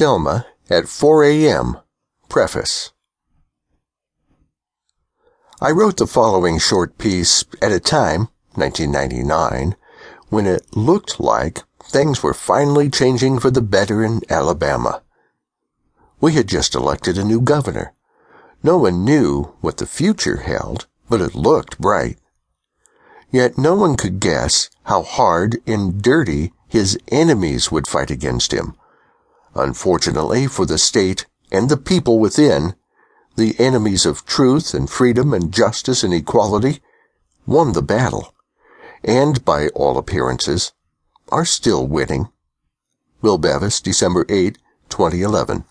Selma at 4 a.m. Preface I wrote the following short piece at a time, 1999, when it looked like things were finally changing for the better in Alabama. We had just elected a new governor. No one knew what the future held, but it looked bright. Yet no one could guess how hard and dirty his enemies would fight against him. Unfortunately for the state and the people within, the enemies of truth and freedom and justice and equality won the battle, and by all appearances are still winning. Will Bevis, December 8, 2011.